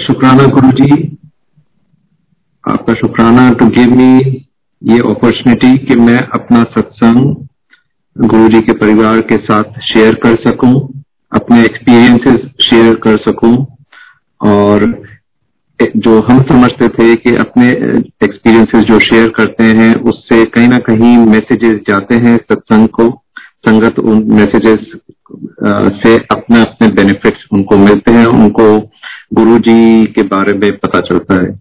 शुक्राना गुरु जी आपका शुक्राना टू गिव मी ये अपॉर्चुनिटी कि मैं अपना सत्संग गुरु जी के परिवार के साथ शेयर कर सकूँ, अपने एक्सपीरियंसेस शेयर कर सकूँ, और जो हम समझते थे कि अपने एक्सपीरियंसेस जो शेयर करते हैं, उससे कहीं ना कहीं मैसेजेस जाते हैं सत्संग को, संगत उन मैसेजेस से अपने अपने बेनिफिट्स उनको मिलते हैं, उनको गुरु जी के बारे में पता चलता है।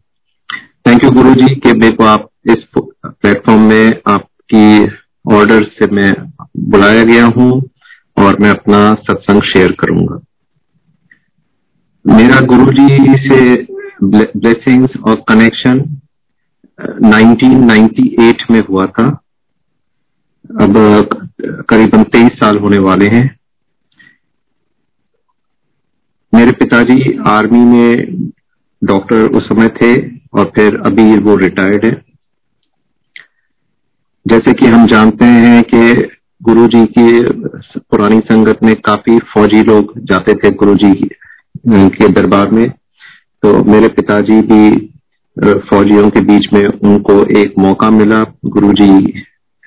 थैंक यू गुरु जी के मेरे को आप इस प्लेटफॉर्म में आपकी ऑर्डर से मैं बुलाया गया हूँ और मैं अपना सत्संग शेयर करूँगा। मेरा गुरु जी से ब्लेसिंग्स और कनेक्शन 1998 में हुआ था। अब करीबन तेईस साल होने वाले हैं। मेरे पिताजी आर्मी में डॉक्टर उस समय थे और फिर अभी वो रिटायर्ड है। जैसे कि हम जानते हैं कि गुरु जी की पुरानी संगत में काफ़ी फौजी लोग जाते थे गुरु जी के दरबार में। तो मेरे पिताजी भी फौजियों के बीच में उनको एक मौका मिला गुरुजी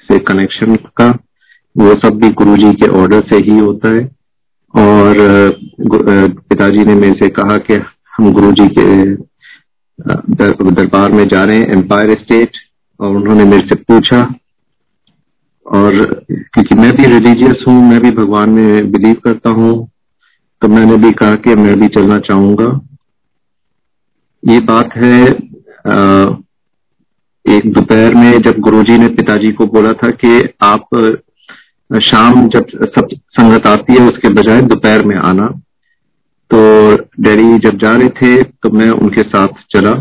से कनेक्शन का। वो सब भी गुरुजी के ऑर्डर से ही होता है। और पिताजी ने मेरे से कहा कि हम गुरुजी के दरबार में जा रहे हैं एम्पायर स्टेट और उन्होंने मेरे से पूछा। और, क्योंकि मैं भी रिलीजियस हूँ, मैं भी भगवान में बिलीव करता हूँ तो मैंने भी कहा कि मैं भी चलना चाहूँगा। ये बात है एक दोपहर में जब गुरुजी ने पिताजी को बोला था कि आप शाम जब सब संगत आती है, उसके बजाय दोपहर में आना। तो डैडी जब जा रहे थे तो मैं उनके साथ चला।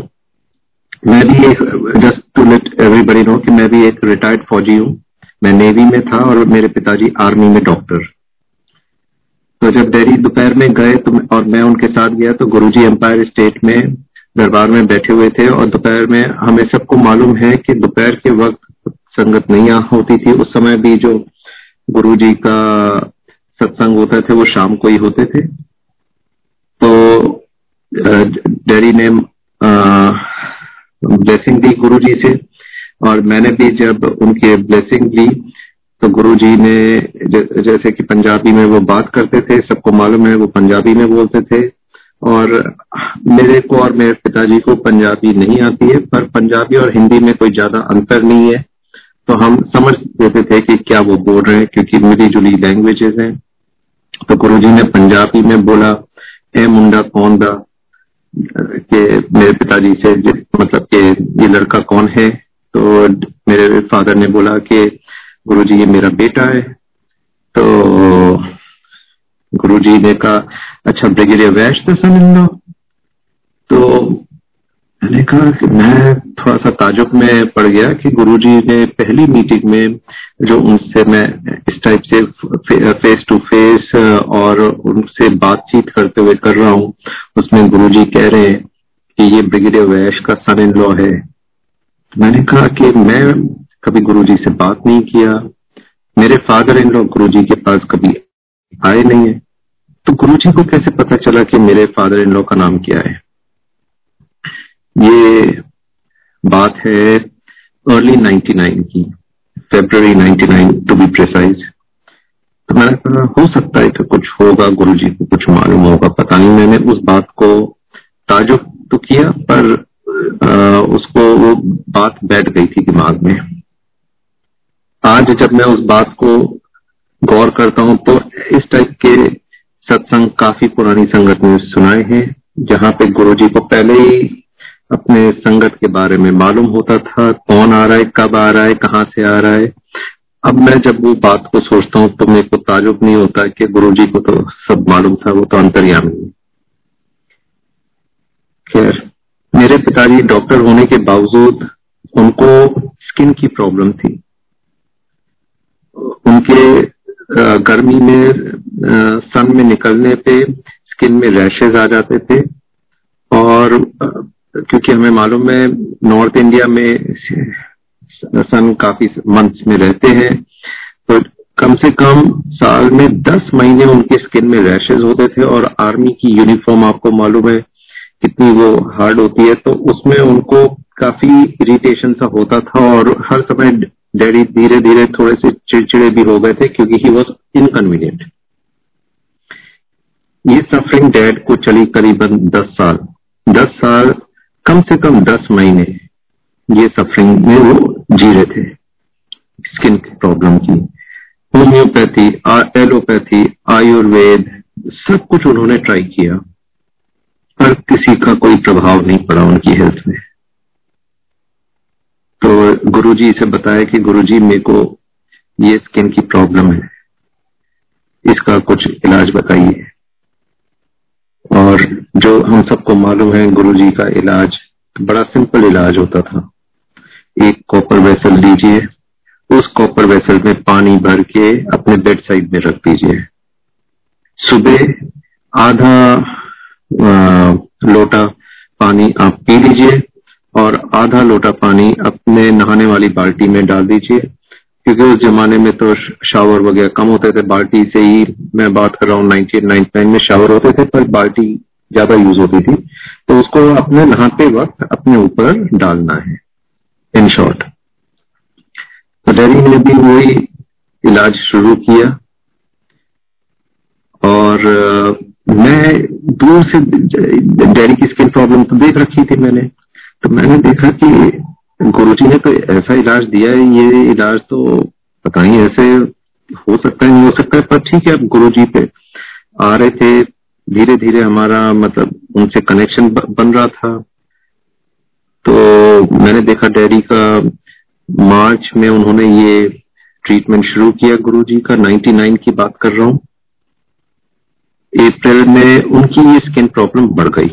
मैं भी एक just to let everybody know कि मैं भी एक रिटायर्ड फौजी हूँ। मैं नेवी में था और मेरे पिताजी आर्मी में डॉक्टर तो जब डैडी दोपहर में गए तो और मैं उनके साथ गया तो गुरुजी एम्पायर स्टेट में, दरबार में बैठे हुए थे और दोपहर में हमें सबको मालूम है कि दोपहर के वक्त संगत नहीं होती थी। उस समय भी जो गुरु जी का सत्संग होता थे, वो शाम को ही होते थे। तो डैडी ने ब्लेसिंग दी गुरु जी से और मैंने भी जब उनके ब्लेसिंग ली तो गुरु जी ने जैसे कि पंजाबी में वो बात करते थे, सबको मालूम है वो पंजाबी में बोलते थे और मेरे को और मेरे पिताजी को पंजाबी नहीं आती है, पर पंजाबी और हिंदी में कोई ज़्यादा अंतर नहीं है। तो हम समझ देते थे कि क्या वो बोल रहे हैं, क्योंकि मिली जुली लैंग्वेजेस हैं तो गुरुजी ने पंजाबी में बोला, ए मुंडा कौन दा? के मेरे पिताजी से मतलब कि ये लड़का कौन है? तो मेरे फादर ने बोला कि, गुरुजी, ये मेरा बेटा है। तो गुरुजी ने कहा अच्छा ब्रिगेडियर वैश तो मैंने कहा कि मैं थोड़ा सा ताजुब में पड़ गया कि गुरुजी ने पहली मीटिंग में जो उनसे मैं इस टाइप से फेस टू फेस और उनसे बातचीत करते हुए कर रहा हूँ, उसमें गुरुजी कह रहे हैं कि ये ब्रिगेडियर वैश का सन इन लॉ है। मैंने कहा कि मैं कभी गुरुजी से बात नहीं किया, मेरे फादर इन लॉ गुरुजी के पास कभी आए नहीं है। तो गुरु को कैसे पता चला कि मेरे फादर इन लॉ का नाम क्या है? ये बात है अर्ली 99 की फेब्रवरी 99 टू बी प्रिसाइज तो मैंने कहा हो सकता है कि कुछ होगा गुरु जी को कुछ मालूम होगा। पता नहीं मैंने उस बात को ताजुब तो किया पर आ, उसको वो बात बैठ गई थी दिमाग में। आज जब मैं उस बात को गौर करता हूँ तो इस टाइप के सत्संग काफ़ी पुरानी संगत में सुनाए हैं जहाँ पे गुरु जी को पहले ही अपने संगत के बारे में मालूम होता था, कौन आ रहा है, कब आ रहा है, कहाँ से आ रहा है। अब मैं जब वो बात को सोचता हूँ तो मेरे को ताजुब नहीं होता कि गुरु जी को तो सब मालूम था, वो तो अंतर्यामी खैर, मेरे पिताजी डॉक्टर होने के बावजूद उनको स्किन की प्रॉब्लम थी। उनके गर्मी में सन में निकलने पे स्किन में रैशेज आ जाते थे और क्योंकि हमें मालूम है नॉर्थ इंडिया में सन काफ़ी मंथ्स में रहते हैं। तो कम से कम साल में दस महीने उनके स्किन में रैशेज होते थे और आर्मी की यूनिफॉर्म आपको मालूम है कितनी वो हार्ड होती है। तो उसमें उनको काफ़ी इरिटेशन सा होता था और हर समय डैडी धीरे धीरे थोड़े से चिड़चिड़े भी हो गए थे क्योंकि ही वॉज़ इनकन्वीनियंट ये सफरिंग डैड को चली करीबन दस साल। दस साल कम से कम दस महीने ये सफरिंग में वो जी रहे थे स्किन प्रॉब्लम की। होम्योपैथी एलोपैथी आयुर्वेद, सब कुछ उन्होंने ट्राई किया, पर किसी का कोई प्रभाव नहीं पड़ा उनकी हेल्थ में। तो गुरुजी से बताया कि गुरुजी, मेरे को ये स्किन की प्रॉब्लम है। इसका कुछ इलाज बताइए। और जो हम सबको मालूम है गुरु जी का इलाज बड़ा सिंपल इलाज होता था। एक कॉपर वेसल लीजिए, उस कॉपर वेसल में पानी भर के अपने बेड साइड में रख दीजिए। सुबह आधा लोटा पानी आप पी लीजिए और आधा लोटा पानी अपने नहाने वाली बाल्टी में डाल दीजिए। क्योंकि उस जमाने में तो शावर वगैरह कम होते थे। बाल्टी से ही मैं बात कर रहा हूँ, नाइनटीन नाइन में शावर होते थे, पर बाल्टी ज़्यादा यूज़ होती थी। तो उसको अपने नहाते वक्त अपने ऊपर डालना है इन शॉर्ट तो डैडी ने भी वही इलाज शुरू किया। और मैं दूर से डेरी की स्किन प्रॉब्लम तो देख रखी थी मैंने। तो मैंने देखा कि गुरुजी ने तो ऐसा इलाज दिया है, ये इलाज तो पता नहीं, ऐसे हो सकता है, नहीं हो सकता है, पर ठीक है, अब गुरु जी पे आ रहे थे धीरे धीरे हमारा मतलब उनसे कनेक्शन बन रहा था। तो मैंने देखा डैडी का मार्च में उन्होंने ये ट्रीटमेंट शुरू किया गुरु जी का 99 की बात कर रहा हूँ। अप्रैल में उनकी ये स्किन प्रॉब्लम बढ़ गई।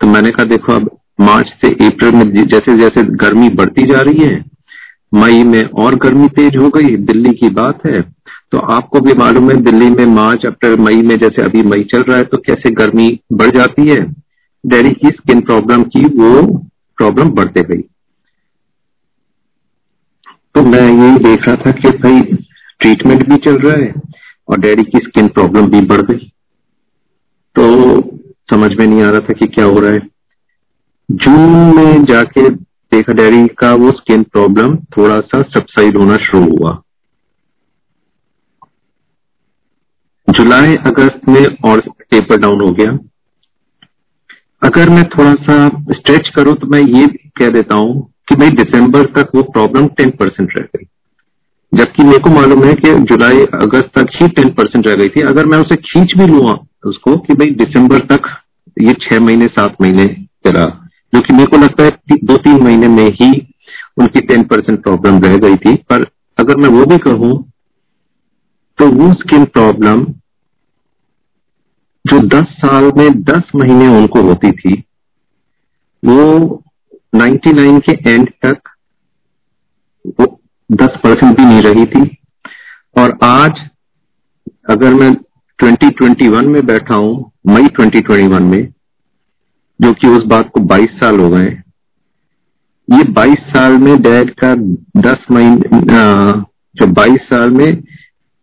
तो मैंने कहा, देखो, अब मार्च से अप्रैल में जैसे जैसे गर्मी बढ़ती जा रही है, मई में और गर्मी तेज हो गई, दिल्ली की बात है। तो आपको भी मालूम है, दिल्ली में मार्च, अप्रैल, मई में जैसे अभी मई चल रहा है तो कैसे गर्मी बढ़ जाती है। डेरी की स्किन प्रॉब्लम की वो प्रॉब्लम बढ़ते गई। तो मैं यही देख रहा था कि भाई ट्रीटमेंट भी चल रहा है और डैडी की स्किन प्रॉब्लम भी बढ़ गई। तो समझ में नहीं आ रहा था कि क्या हो रहा है। जून में जाके देखा डैडी का वो स्किन प्रॉब्लम थोड़ा सा सबसाइड होना शुरू हुआ। जुलाई, अगस्त में और टेपर डाउन हो गया। अगर मैं थोड़ा सा स्ट्रेच करूँ तो मैं ये कह देता हूँ कि भाई दिसंबर तक वो प्रॉब्लम टेन परसेंट रह गई। जबकि मेरे को मालूम है कि जुलाई, अगस्त तक ही टेन परसेंट रह गई थी। अगर मैं उसे खींच भी लू उसको कि भाई दिसंबर तक ये छह महीने, सात महीने चला। जो कि मेरे को लगता है दो तीन महीने में ही उनकी टेन परसेंट प्रॉब्लम रह गई थी, पर अगर मैं वो भी कहूँ तो वो स्किन प्रॉब्लम जो 10 साल में 10 महीने उनको होती थी, वो 99 के एंड तक वो 10 परसेंट भी नहीं रही थी। और आज अगर मैं 2021 में बैठा हूँ, मई 2021 में जो कि उस बात को 22 साल हो गए। ये 22 साल में डैड का 10 महीने जो 22 साल में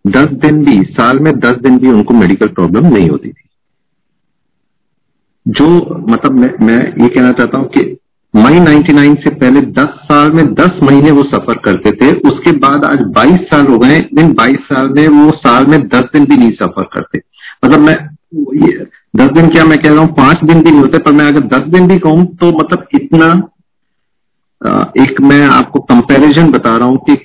10 दिन भी, साल में 10 दिन भी उनको मेडिकल प्रॉब्लम नहीं होती थी। जो मतलब मैं मैं ये कहना चाहता हूँ कि मई 99 से पहले 10 साल में 10 महीने वो सफ़र करते थे, उसके बाद आज 22 साल हो गए, इन 22 साल में वो साल में 10 दिन भी नहीं सफ़र करते। मतलब मैं, ये दस दिन क्या मैं कह रहा हूँ? पाँच दिन भी नहीं होते पर मैं अगर दस दिन भी कहूँ तो मतलब इतना एक मैं आपको कंपैरिजन बता रहा हूँ कि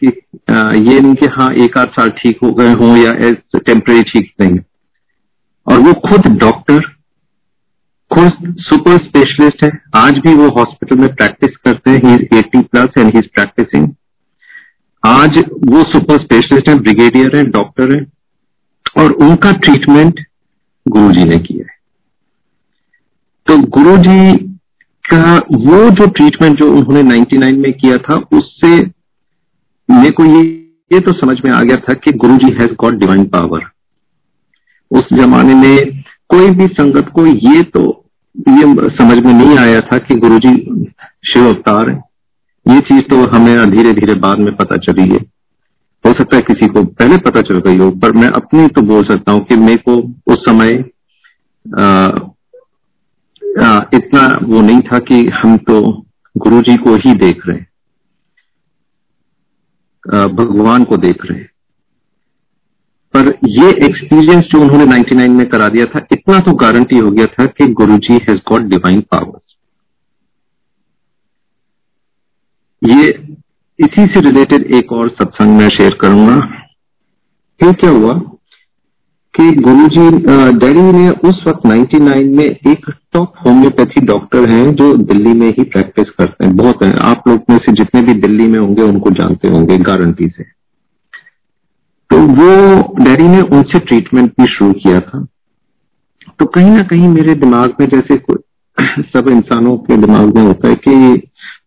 कि ये नहीं कि हाँ एक आध साल ठीक हो गए हों या टेम्परेरी ठीक नहीं। और वो खुद डॉक्टर खुद सुपर स्पेशलिस्ट है। आज भी वो हॉस्पिटल में प्रैक्टिस करते हैं। Eighty plus and he is practicing आज वो सुपर स्पेशलिस्ट है ब्रिगेडियर है डॉक्टर है। और उनका ट्रीटमेंट गुरुजी ने किया है। तो गुरु जी का वो जो ट्रीटमेंट जो उन्होंने 99 में किया था, उससे मेरे को ये ये तो समझ में आ गया था कि Guru ji has got divine power उस जमाने में कोई भी संगत को ये तो ये समझ में नहीं आया था कि गुरु जी शिव अवतार है। ये चीज़ तो हमें धीरे धीरे बाद में पता चली है। हो सकता है किसी को पहले पता चल गई हो पर मैं अपनी तो बोल सकता हूँ कि मेरे को उस समय आ, आ, इतना वो नहीं था कि हम तो गुरु जी को ही देख रहे हैं। भगवान को देख रहे हैं। पर ये एक्सपीरियंस जो उन्होंने 99 में करा दिया था इतना तो गारंटी हो गया था कि Guru ji has got divine powers ये इसी से रिलेटेड एक और सत्संग मैं शेयर करूँगा। फिर क्या हुआ कि गुरुजी डैडी ने उस वक्त 99 में एक टॉप होम्योपैथी डॉक्टर हैं जो दिल्ली में ही प्रैक्टिस करते हैं। बहुत हैं आप लोग में से जितने भी दिल्ली में होंगे, उनको जानते होंगे गारंटी से। तो वो, डैडी ने उनसे ट्रीटमेंट भी शुरू किया था। तो कहीं ना कहीं मेरे दिमाग में जैसे सब इंसानों के दिमाग में होता है कि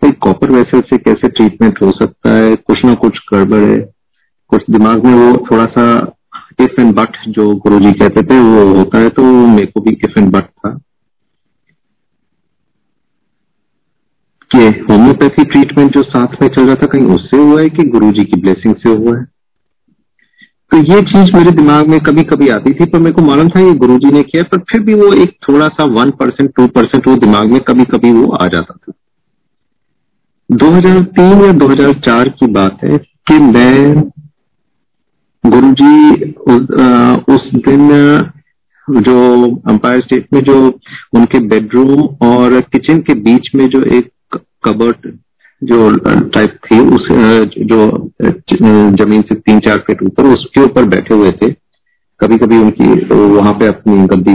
कॉपर वेसल से कैसे ट्रीटमेंट हो सकता है? कुछ ना कुछ गड़बड़ है। कुछ दिमाग में वो थोड़ा सा इफ़ एंड बट जो गुरु जी कहते थे, वो होता है तो मेरे को भी इफ़ एंड बट था। कि होम्योपैथी ट्रीटमेंट जो साथ में चल रहा था, कहीं उससे हुआ है कि गुरु जी की ब्लेसिंग से हुआ है? तो ये चीज़ मेरे दिमाग में कभी कभी आती थी, पर मेरे को मालूम था ये गुरु जी ने किया, पर फिर भी वो एक थोड़ा सा वन परसेंट टू परसेंट वो दिमाग में कभी कभी वो आ जाता था। 2003 या 2004 की बात है कि मैं गुरुजी उस, उस दिन जो अंपायर स्टेट में जो उनके बेडरूम और किचन के बीच में जो एक कबर्ट जो टाइप थी उस जो ज़मीन से तीन चार फीट ऊपर उसके ऊपर बैठे हुए थे। कभी कभी उनकी वहाँ पे अपनी गद्दी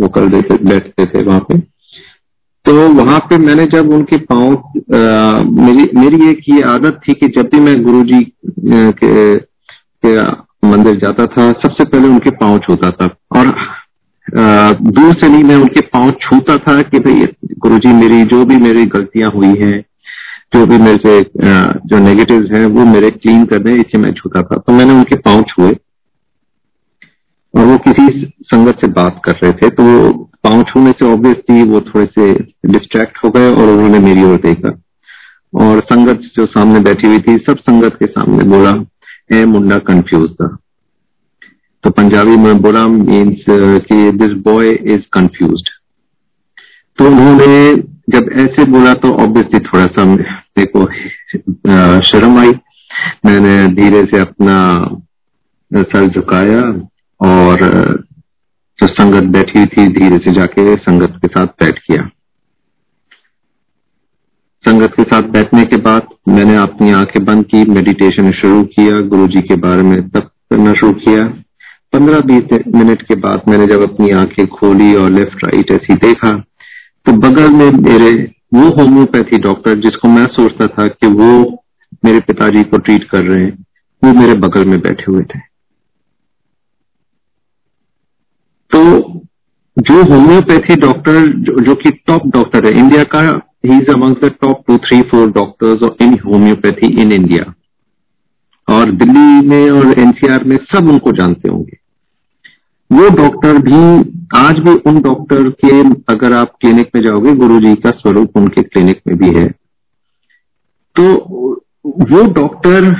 वो कर देते बैठते थे वहाँ पे। तो वहाँ पे मैंने जब उनके पाँव मेरी मेरी एक ये आदत थी कि जब भी मैं गुरुजी के, के मंदिर जाता था सबसे पहले उनके पाँव छूता था। और आ, दूर से नहीं मैं उनके पाँव छूता था कि भाई गुरु जी मेरी जो भी मेरी गलतियाँ हुई हैं जो भी मेरे से जो नेगेटिव्स हैं वो मेरे क्लीन कर दें इसलिए मैं छूता था। तो मैंने उनके पाँव छुए। और वो किसी संगत से बात कर रहे थे तो पाँव छूने से ऑब्वियसली वो थोड़े से डिस्ट्रैक्ट हो गए और उन्होंने मेरी ओर देखा। और संगत जो सामने बैठी हुई थी, सब संगत के सामने बोला, ए मुंडा कंफ्यूज था। तो पंजाबी में बोला मीन्स कि दिस बॉय इज़ कंफ्यूज तो उन्होंने जब ऐसे बोला तो ऑब्वियसली थोड़ा सा मेरे को शर्म आई। मैंने धीरे से अपना सर झुकाया और जो संगत बैठी थी, धीरे से जाके संगत के साथ बैठ किया संगत के साथ बैठने के बाद मैंने अपनी आँखें बंद की मेडिटेशन शुरू किया गुरु जी के बारे में तब करना शुरू किया। पंद्रह बीस मिनट के बाद मैंने जब अपनी आँखें खोली और लेफ़्ट राइट ऐसी देखा तो बगल में मेरे वो होम्योपैथी डॉक्टर जिसको मैं सोचता था कि वो मेरे पिताजी को ट्रीट कर रहे हैं, वो मेरे बगल में बैठे हुए थे। तो जो होम्योपैथी डॉक्टर जो, जो कि टॉप डॉक्टर है इंडिया का he is among the top two three four doctors in homeopathy in India और दिल्ली में और एनसीआर में सब उनको जानते होंगे। वो डॉक्टर भी आज भी उन डॉक्टर के अगर आप क्लिनिक में जाओगे गुरुजी का स्वरूप उनके क्लिनिक में भी है। तो वो डॉक्टर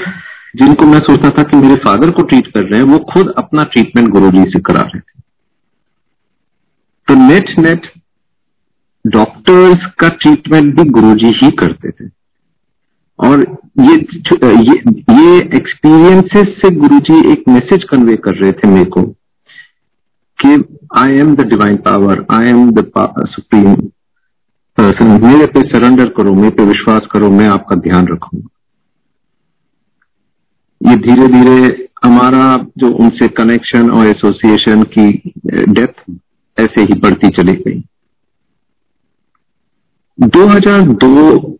जिनको मैं सोचता था कि मेरे फादर को ट्रीट कर रहे हैं वो खुद अपना ट्रीटमेंट गुरुजी से करा रहे थे। तो नेट नेट डॉक्टर्स का ट्रीटमेंट भी गुरुजी ही करते थे। और ये ये एक्सपीरियंसेस से गुरुजी एक मैसेज कन्वे कर रहे थे मेरे को कि I am the divine power I am the supreme person मेरे पे सरेंडर करो, मेरे पे विश्वास करो, मैं आपका ध्यान रखूँगा। ये धीरे धीरे हमारा जो उनसे कनेक्शन और एसोसिएशन की डेप्थ ऐसे ही बढ़ती चली गई। 2002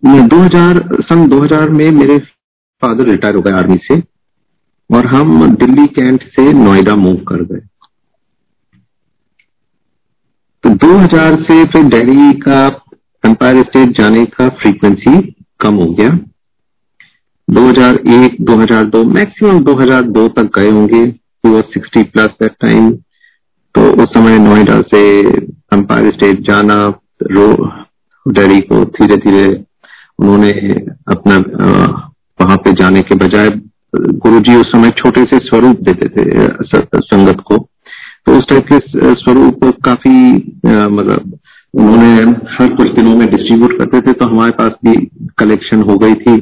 में 2000 सन 2000 में मेरे फादर रिटायर हो गए आर्मी से और हम दिल्ली कैंट से नोएडा मूव कर गए। तो 2000 से फिर दिल्ली का एम्पायर स्टेट जाने का फ्रीक्वेंसी कम हो गया। 2001 2002 मैक्सिमम 2002 तक गए होंगे। सिक्सटी प्लस दैट टाइम तो उस समय नोएडा से अंपायर स्टेट जाना, रो, डेरी को धीरे धीरे उन्होंने अपना वहाँ पे जाने के बजाय, गुरुजी उस समय छोटे से स्वरूप देते थे संगत को। तो उस टाइप के स्वरूप काफ़ी मतलब उन्होंने हर कुछ दिनों में डिस्ट्रीब्यूट करते थे तो हमारे पास भी कलेक्शन हो गई थी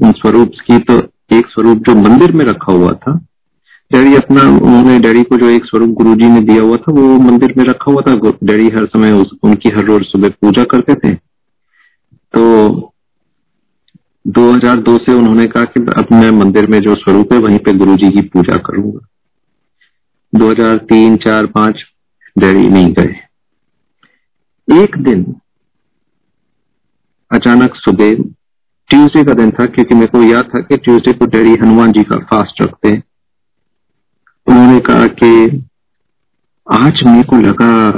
उन स्वरूप की। तो एक स्वरूप जो मंदिर में रखा हुआ था डैडी अपना उन्होंने डैडी को जो एक स्वरूप गुरुजी ने दिया हुआ था वो मंदिर में रखा हुआ था। डैडी हर समय उस, उनकी हर रोज सुबह पूजा करते थे। तो 2002 से उन्होंने कहा कि अब मैं मंदिर में जो स्वरूप है वहीं पे गुरुजी की पूजा करूँगा। 2003, 4, 5 डैडी नहीं गए। एक दिन अचानक सुबह ट्यूसडे का दिन था क्योंकि मेरे को याद था कि ट्यूसडे को डैडी हनुमान जी का फास्ट रखते हैं। उन्होंने कहा कि आज मेरे को लगा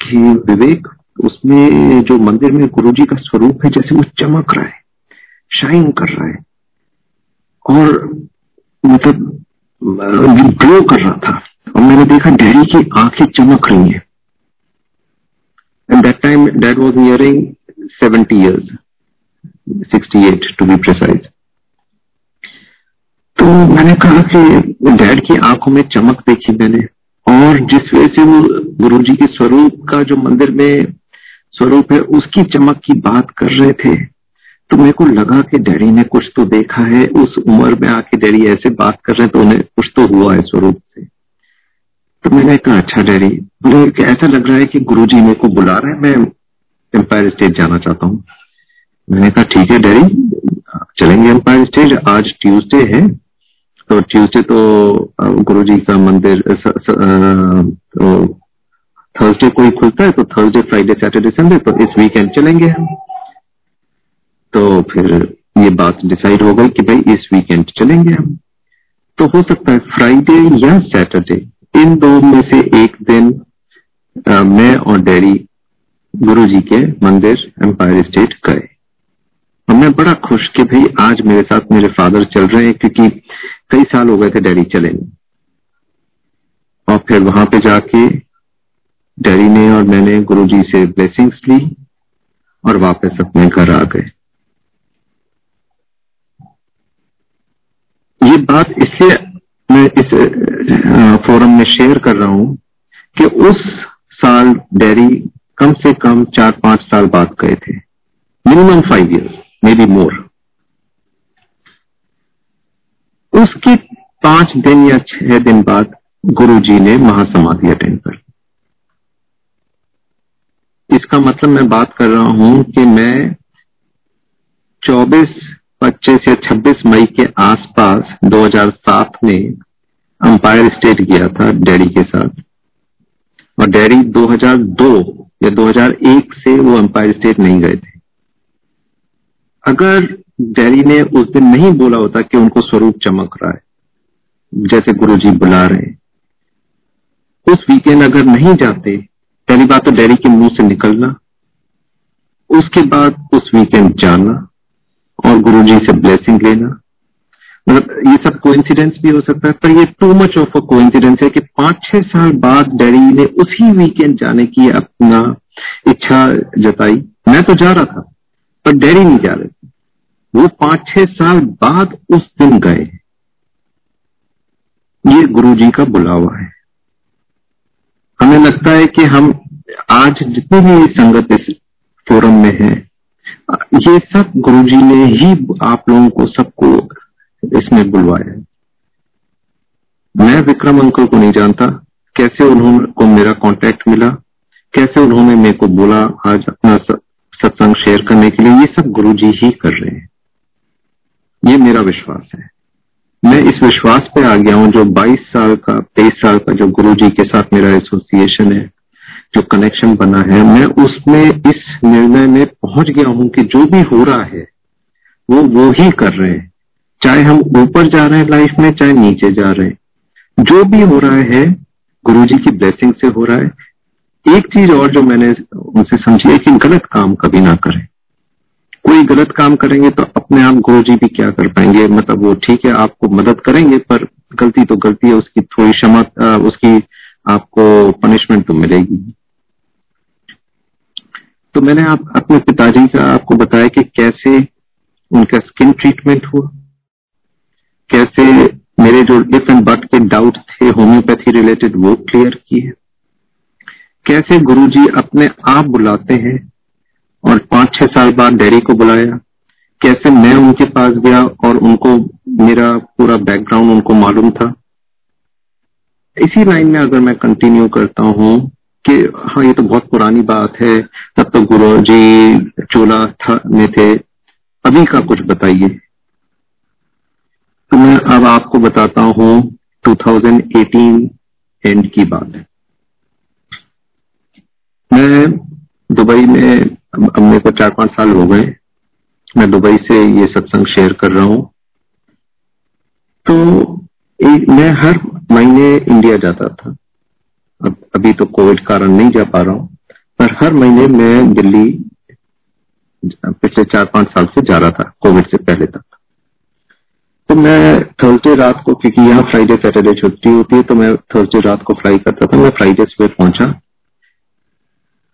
कि विवेक, उसमें जो मंदिर में गुरुजी का स्वरूप है, जैसे वो चमक रहा है शाइन कर रहा है, और मतलब ग्लो कर रहा था। और मैंने देखा डैडी की आँखें चमक रही हैं। And that time dad was nearing 70 years 68 to be precise तो मैंने कहा कि डैड की आँखों में चमक देखी मैंने। और जिस वजह से वो गुरु जी के स्वरूप का जो मंदिर में स्वरूप है, उसकी चमक की बात कर रहे थे। तो मेरे को लगा कि डैडी ने कुछ तो देखा है। उस उम्र में आके डैडी ऐसे बात कर रहे हैं तो उन्हें कुछ तो हुआ है स्वरूप से। तो मैंने कहा अच्छा डैडी, बोले, ऐसा लग रहा है कि गुरु जी मेरे को बुला रहे हैं। मैं एम्पायर स्टेट जाना चाहता हूँ। मैंने कहा, ठीक है डैडी, चलेंगे एम्पायर स्टेज आज ट्यूसडे है। तो ट्यूसडे तो गुरु जी का मंदिर तो थर्सडे को ही खुलता है तो थर्सडे फ्राइडे सैटरडे संडे तो इस वीकेंड चलेंगे हम। तो फिर ये बात डिसाइड हो गई कि भाई इस वीकेंड चलेंगे हम। तो हो सकता है फ्राइडे या सैटरडे इन दो में से एक दिन आ, मैं और डैडी गुरु जी के मंदिर एम्पायर स्टेट गए। और मैं बड़ा खुश कि भाई आज मेरे साथ मेरे फादर चल रहे हैं क्योंकि कई साल हो गए थे डैडी चले और फिर वहाँ पे जाके डैडी ने और मैंने गुरुजी से ब्लेसिंग्स ली और वापस अपने घर आ गए। ये बात इसलिए मैं इस फोरम में शेयर कर रहा हूँ कि उस साल डैडी कम से कम चार पाँच साल बाद गए थे। Minimum five years maybe more उसके पाँच दिन या छह दिन बाद गुरु जी ने महासमाधि अटेंड कर इसका मतलब मैं बात कर रहा हूँ कि मैं 24, 25 या 26 मई के आसपास 2007 में अंपायर स्टेट गया था डैडी के साथ। और डैडी 2002 या 2001 से वो अंपायर स्टेट नहीं गए थे। अगर डैडी ने उस दिन नहीं बोला होता कि उनको स्वरूप चमक रहा है, जैसे गुरु जी बुला रहे उस वीकेंड अगर नहीं जाते, पहली बात तो डैडी के मुँह से निकलना, उसके बाद उस वीकेंड जाना और गुरुजी से ब्लेसिंग लेना। मतलब ये सब कोइंसिडेंस भी हो सकता है, पर ये too much of a coincidence है कि पाँच छह साल बाद डैडी ने उसी वीकेंड जाने की अपना इच्छा जताई। मैं तो जा रहा था, पर डैडी नहीं जा रहे। वो पाँच छह साल बाद उस दिन गए। ये गुरु जी का बुलावा है। हमें लगता है कि हम आज जितने भी संगत इस फोरम में है, ये सब गुरु जी ने ही आप लोगों को सबको इसमें बुलवाया। मैं विक्रम अंकल को नहीं जानता कैसे उन्होंने को मेरा कांटेक्ट मिला, कैसे उन्होंने मेरे को बोला आज अपना सत्संग शेयर करने के लिए। ये सब गुरु जी ही कर रहे हैं। ये मेरा विश्वास है। मैं इस विश्वास पे आ गया हूँ जो 22 साल का 23 साल का जो गुरु जी के साथ मेरा एसोसिएशन है, जो कनेक्शन बना है, मैं उसमें इस निर्णय में पहुँच गया हूँ कि जो भी हो रहा है, वो वो ही कर रहे हैं। चाहे हम ऊपर जा रहे हैं लाइफ में, चाहे नीचे जा रहे हैं। जो भी हो रहा है गुरु जी की ब्लेसिंग से हो रहा है। एक चीज़ और जो मैंने उनसे समझी है कि गलत काम कभी ना करें। कोई गलत काम करेंगे तो अपने आप गुरु जी भी क्या कर पाएँगे? मतलब वो ठीक है, आपको मदद करेंगे, पर गलती तो गलती है, उसकी थोड़ी क्षमा उसकी आपको पनिशमेंट तो मिलेगी। तो मैंने आप, अपने पिताजी का आपको बताया कि कैसे उनका स्किन ट्रीटमेंट हुआ, कैसे मेरे जो इफ़ एंड बट के डाउट थे होम्योपैथी रिलेटेड वो क्लियर किए, कैसे गुरुजी अपने आप बुलाते हैं और पाँच छह साल बाद डैडी को बुलाया, कैसे मैं उनके पास गया और उनको मेरा पूरा बैकग्राउंड उनको मालूम था। इसी लाइन में अगर मैं कंटिन्यू करता हूँ कि हाँ ये तो बहुत पुरानी बात है, तब तो गुरु जी चोला था में थे अभी का कुछ बताइए। तो मैं अब आपको बताता हूँ 2018 एंड की बात। है मैं दुबई में अब मेरे को चार पाँच साल हो गए। मैं दुबई से ये सत्संग शेयर कर रहा हूँ। तो मैं हर महीने इंडिया जाता था। अब, अभी तो कोविड कारण नहीं जा पा रहा हूँ, पर हर महीने मैं दिल्ली, पिछले चार पाँच साल से जा रहा था कोविड से पहले तक। तो मैं थर्सडे रात को, क्योंकि यहाँ फ्राइडे सैटरडे छुट्टी होती है तो मैं थर्सडे रात को फ्लाई करता था। मैं फ्राइडे सुबह पहुँचा।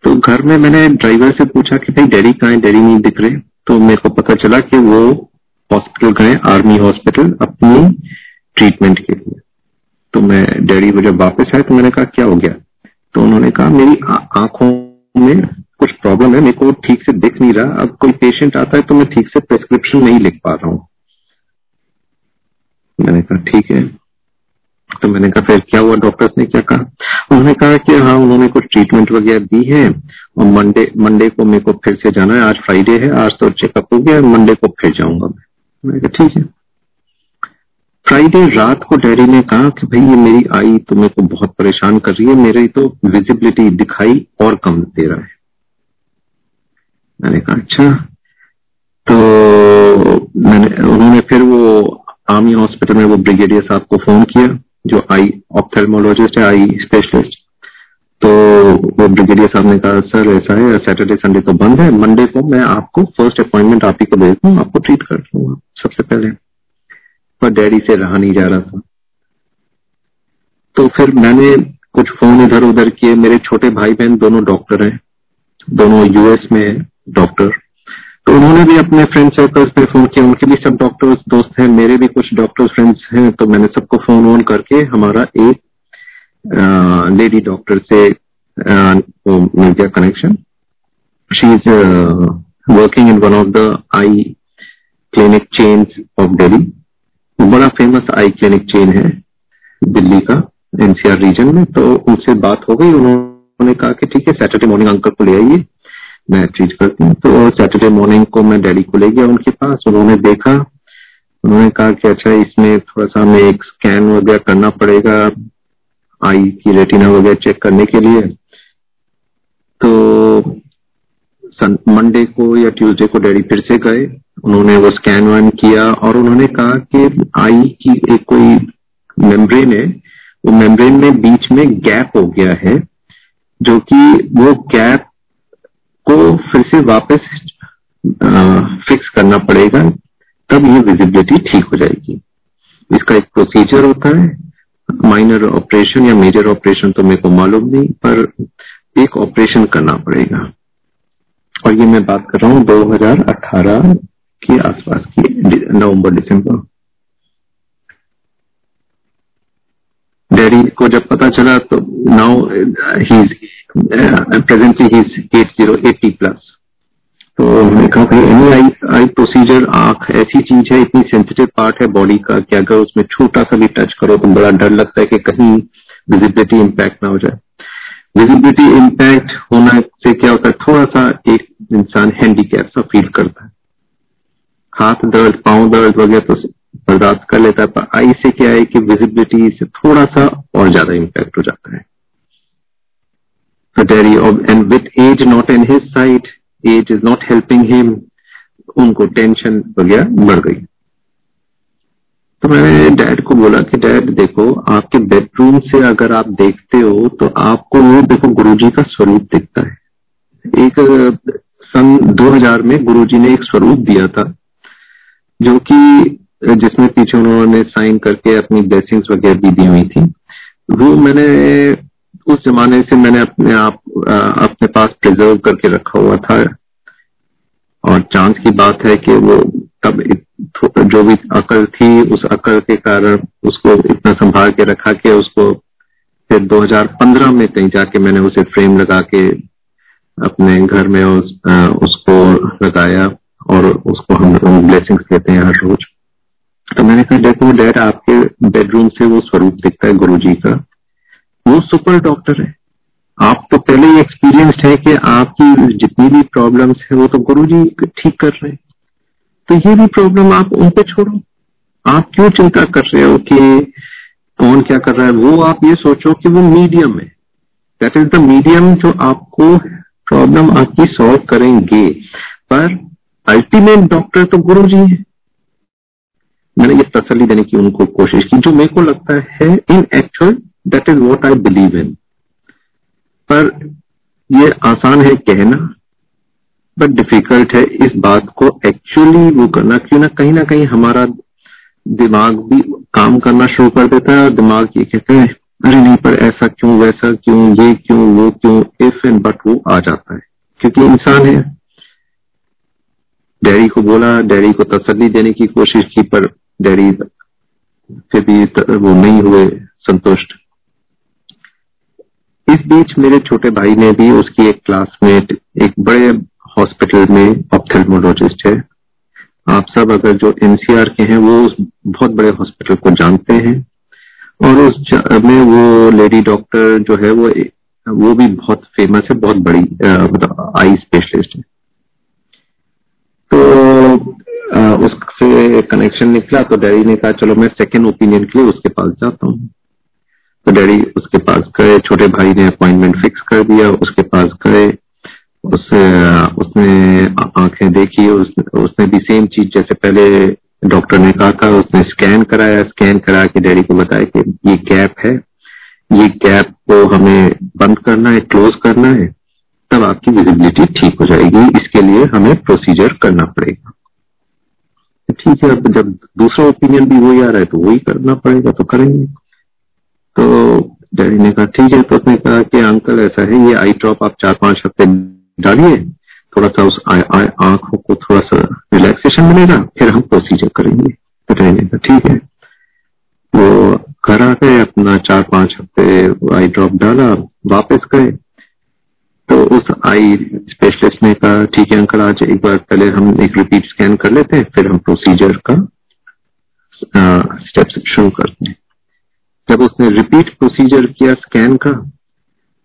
तो घर में मैंने ड्राइवर से पूछा कि भाई, डैडी कहाँ है? डैडी नहीं दिख रहे। तो मेरे को पता चला कि वो हॉस्पिटल गए, आर्मी हॉस्पिटल, अपनी ट्रीटमेंट के लिए। तो मैं, डैडी को जब वापस आए तो मैंने कहा, क्या हो गया? तो उन्होंने कहा, मेरी आँखों में कुछ प्रॉब्लम है, मेरे को ठीक से दिख नहीं रहा। अब कोई पेशेंट आता है तो मैं ठीक से प्रेस्क्रिप्शन नहीं लिख पा रहा हूँ। मैंने कहा, ठीक है। तो मैंने कहा, फिर क्या हुआ? डॉक्टर्स ने क्या कहा? उन्होंने कहा कि हाँ उन्होंने कुछ ट्रीटमेंट वगैरह दी है और मंडे मंडे को मेरे को फिर से जाना है। आज फ्राइडे है, आज तो चेकअप हो गया मंडे को फिर जाऊँगा मैं। मैंने कहा, ठीक है। फ्राइडे रात को डैडी ने कहा कि, भाई, ये मेरी आई तो मेरे को बहुत परेशान कर रही है, मेरी तो विजिबिलिटी दिखाई और कम दे रहा है। मैंने कहा अच्छा। तो मैंने, उन्होंने फिर वो आर्मी हॉस्पिटल में वो ब्रिगेडियर साहब को फ़ोन किया। जो आई ऑप्थेलमोलॉजिस्ट है, आई स्पेशलिस्ट तो वो ब्रिगेडियर साहब ने कहा, सर, ऐसा है सैटरडे संडे तो बंद है मंडे को मैं आपको फ़र्स्ट अपॉइंटमेंट आप ही को दे दूँ, आपको ट्रीट कर दूँगा सबसे पहले. पर डैडी से रहा नहीं जा रहा था। तो फिर मैंने कुछ फ़ोन इधर उधर किए, मेरे छोटे भाई बहन दोनों डॉक्टर हैं, दोनों यूएस में डॉक्टर तो उन्होंने भी अपने फ्रेंड सर्कल्स में फ़ोन किया। उनके भी सब डॉक्टर्स दोस्त हैं। मेरे भी कुछ डॉक्टर्स फ्रेंड्स हैं। तो मैंने सबको फ़ोन ऑन करके हमारा एक लेडी डॉक्टर से मिल गया connection she is working in one of the eye clinic chain of Delhi बड़ा फ़ेमस आई क्लिनिक चेन है दिल्ली का एनसीआर रीजन में। तो उनसे बात हो गई। उन्होंने कहा कि, ठीक है सैटरडे मॉर्निंग अंकल को ले आइए। मैं ट्रीट करती हूँ। तो सैटरडे मॉर्निंग को मैं डैडी को ले गया उनके पास, उन्होंने देखा। उन्होंने कहा कि अच्छा इसमें थोड़ा सा हमें एक स्कैन वगैरह करना पड़ेगा, आई की रेटिना वगैरह चेक करने के लिए। तो मंडे को या ट्यूसडे को डैडी फिर से गए। उन्होंने वो स्कैन वन किया और उन्होंने कहा कि आई की एक कोई मेम्ब्रेन है, वो मेम्ब्रेन में बीच में गैप हो गया है, जो कि वो गैप को फिर से वापस फिक्स करना पड़ेगा, तब ये विजिबिलिटी ठीक हो जाएगी। इसका एक प्रोसीजर होता है। माइनर ऑपरेशन या मेजर ऑपरेशन तो मेरे को मालूम नहीं, पर एक ऑपरेशन करना पड़ेगा। और ये मैं बात कर रहा हूँ 2018 के आसपास की नवंबर, दिसंबर। डैडी को जब पता चला तो now he presently he at zero eighty plus तो उन्होंने कहा भाई एनी आई आई प्रोसीजर आँख ऐसी चीज़ है, इतनी सेंसिटिव पार्ट है बॉडी का, कि अगर उसमें छोटा सा भी टच करो तो बड़ा डर लगता है कि कहीं विजिबिलिटी इम्पैक्ट ना हो जाए। विजिबिलिटी इम्पैक्ट होना से क्या होता है, थोड़ा सा एक इंसान हैंडीकैप सा फील करता है। हाथ दर्द, पाँव दर्द वगैरह तो बर्दाश्त कर लेता है, पर आई से क्या है कि विजिबिलिटी से थोड़ा सा और ज़्यादा इम्पैक्ट हो जाता है। Derry, and with age not in his side, age is not helping him, उनको टेंशन वगैरह बढ़ गई। तो मैंने डैड को बोला कि डैड देखो आपके बेडरूम से अगर आप देखते हो तो आपको वो देखो गुरुजी का स्वरूप दिखता है। एक सन 2000 में गुरुजी ने एक स्वरूप दिया था जो कि जिसमें पीछे उन्होंने साइन करके अपनी ब्लेसिंग्स वगैरह भी दी हुई थी। वो मैंने उस जमाने से मैंने अपने आप अपने पास प्रिजर्व करके रखा हुआ था। और चांस की बात है कि वो तब जो भी अकल थी उस अकल के कारण उसको इतना संभाल के रखा कि उसको फिर 2015 में कहीं जाके मैंने उसे फ्रेम लगा के अपने घर में उस, उसको लगाया और उसको हम ब्लेसिंग्स देते हैं हर रोज। तो मैंने कहा देखो डैड आपके बेडरूम से वो स्वरूप दिखता है गुरु जी का। वो सुपर डॉक्टर है। आप तो पहले ही एक्सपीरियंस्ड है कि आपकी जितनी भी प्रॉब्लम्स है, वो तो गुरु जी ठीक कर रहे हैं। तो ये भी प्रॉब्लम आप उन पे छोड़ो। आप क्यों चिंता कर रहे हो कि कौन क्या कर रहा है? वो आप ये सोचो कि वो मीडियम है। दैट इज़ द मीडियम जो आपको प्रॉब्लम आपकी सॉल्व करेंगे। पर अल्टीमेट डॉक्टर तो गुरु जी है। मैंने ये तसली देने की उनको कोशिश की। जो मेरे को लगता है in actual that is what I believe in पर ये आसान है कहना बट डिफ़िकल्ट है इस बात को एक्चुअली वो करना। क्यों ना कहीं ना कहीं हमारा दिमाग भी काम करना शुरू कर देता है और दिमाग ये कहते हैं, अरे नहीं, पर ऐसा क्यों, वैसा क्यों, ये क्यों, वो क्यों? इफ़ एंड बट वो आ जाता है। क्योंकि इंसान है। डैडी को बोला, डैडी को तसली देने की कोशिश की, पर डैडी फिर भी वो नहीं हुए संतुष्ट। इस बीच मेरे छोटे भाई ने भी उसकी एक क्लासमेट एक बड़े हॉस्पिटल में ऑप्थेल्मोलॉजिस्ट है। आप सब अगर जो एनसीआर के हैं, वो उस बहुत बड़े हॉस्पिटल को जानते हैं। और उस में वो लेडी डॉक्टर जो है, वो वो भी बहुत फ़ेमस है, बहुत बड़ी मतलब आई स्पेशलिस्ट है। तो उससे कनेक्शन निकला तो डैडी ने कहा, चलो मैं सेकेंड ओपिनियन के लिए उसके पास जाता हूँ। तो डैडी उसके पास गए छोटे भाई ने अपॉइंटमेंट फिक्स कर दिया उसके पास गए उस उसने आँखें देखी उस, उसने भी सेम चीज़ जैसे पहले डॉक्टर ने कहा था उसने स्कैन कराया स्कैन करा के डैडी को बताया कि ये गैप है ये गैप को हमें बंद करना है क्लोज करना है तब आपकी विजिबिलिटी ठीक हो जाएगी इसके लिए हमें प्रोसीजर करना पड़ेगा। ठीक है अब जब दूसरा ओपिनियन भी वही आ रहा है तो वही करना पड़ेगा तो करेंगे। तो डैडी ने कहा, ठीक है। तो उसने कहा कि, अंकल, ऐसा है, ये आई ड्रॉप आप चार पाँच हफ़्ते डालिए। थोड़ा सा उस आँखों को थोड़ा सा रिलैक्सेशन मिलेगा, फिर हम प्रोसीजर करेंगे। तो डैडी ने कहा, ठीक है। वो घर आ गए, अपना चार पाँच हफ़्ते आई ड्रॉप डाला, वापस गए। तो उस आई स्पेशलिस्ट ने कहा, ठीक है अंकल, आज एक बार पहले हम एक रिपीट स्कैन कर लेते हैं, फिर हम प्रोसीजर का स्टेप्स शुरू करते हैं। जब उसने रिपीट प्रोसीजर किया स्कैन का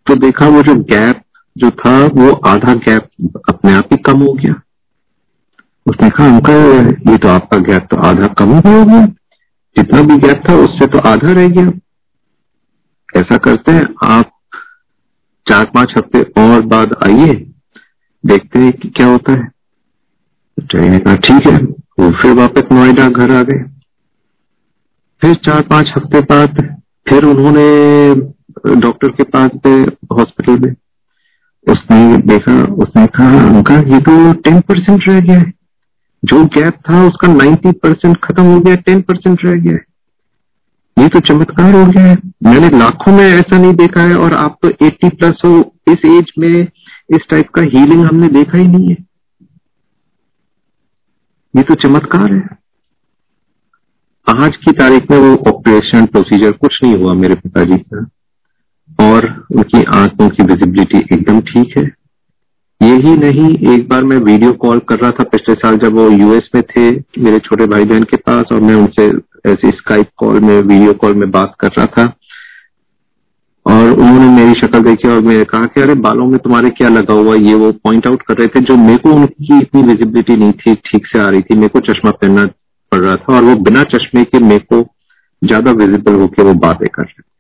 तो देखा वो जो गैप जो था, वो आधा गैप अपने आप ही कम हो गया। उसने कहा, अंकल, ये तो आपका गैप तो आधा कम हो गया। जितना भी गैप था, उससे तो आधा रह गया। ऐसा करते हैं, आप चार पाँच हफ़्ते और बाद आइए, देखते हैं कि क्या होता है। तो कहा, ठीक है। वो फिर वापस नोएडा घर आ गए। फिर चार पाँच हफ़्ते बाद फिर उन्होंने डॉक्टर के पास गए हॉस्पिटल में उसने देखा, उसने कहा, अंकल, ये तो टेन परसेंट रह गया है। जो गैप था उसका नाइन्टी परसेंट खत्म हो गया, टेन परसेंट रह गया है। ये तो चमत्कार हो गया है। मैंने लाखों में ऐसा नहीं देखा है और आप तो एट्टी प्लस हो, इस एज में इस टाइप का हीलिंग हमने देखा ही नहीं है। ये तो चमत्कार है। आज की तारीख में वो ऑपरेशन प्रोसीजर कुछ नहीं हुआ मेरे पिताजी का और उनकी आँखों की विजिबिलिटी एकदम ठीक है। यही नहीं, एक बार मैं वीडियो कॉल कर रहा था पिछले साल जब वो यूएस में थे, मेरे छोटे भाई बहन के पास, और मैं उनसे ऐसे स्काइप कॉल में वीडियो कॉल में बात कर रहा था। और उन्होंने मेरी शक्ल देखी और मैंने कहा कि, अरे, बालों में तुम्हारे क्या लगा हुआ ये वो पॉइंट आउट कर रहे थे जो मेरे को उनकी इतनी विजिबिलिटी नहीं थी, ठीक से आ रही थी। मेरे को चश्मा पहनना पड़ रहा था और वो बिना चश्मे के मेरे को ज़्यादा विजिबल होके वो बातें कर रहे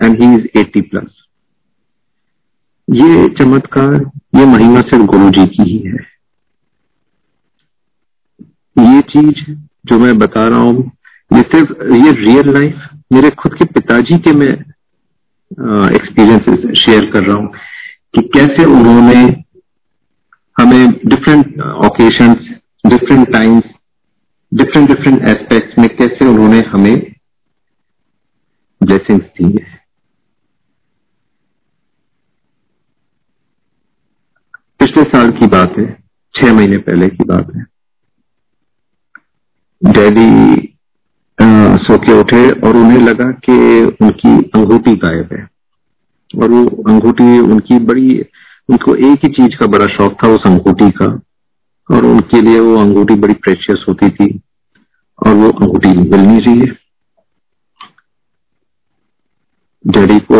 and he is eighty plus ये चमत्कार, ये महिमा सिर्फ़ गुरु जी की ही है। ये चीज़ जो मैं बता रहा हूँ, ये सिर्फ़, ये रियल लाइफ मेरे खुद के पिताजी के मैं एक्सपीरियंसेस शेयर कर रहा हूँ कि कैसे उन्होंने हमें different occasions different times different different aspects में कैसे उन्होंने हमें ब्लेसिंग्स दी है। पिछले साल की बात है, छह महीने पहले की बात है। डैडी सो के उठे और उन्हें लगा कि उनकी अंगूठी गायब है। और वो अंगूठी उनकी बड़ी, उनको एक ही चीज़ का बड़ा शौक था, उस अंगूठी का। और उनके लिए वो अंगूठी बड़ी प्रेशियस होती थी और वो अंगूठी मिल नहीं रही है डैडी को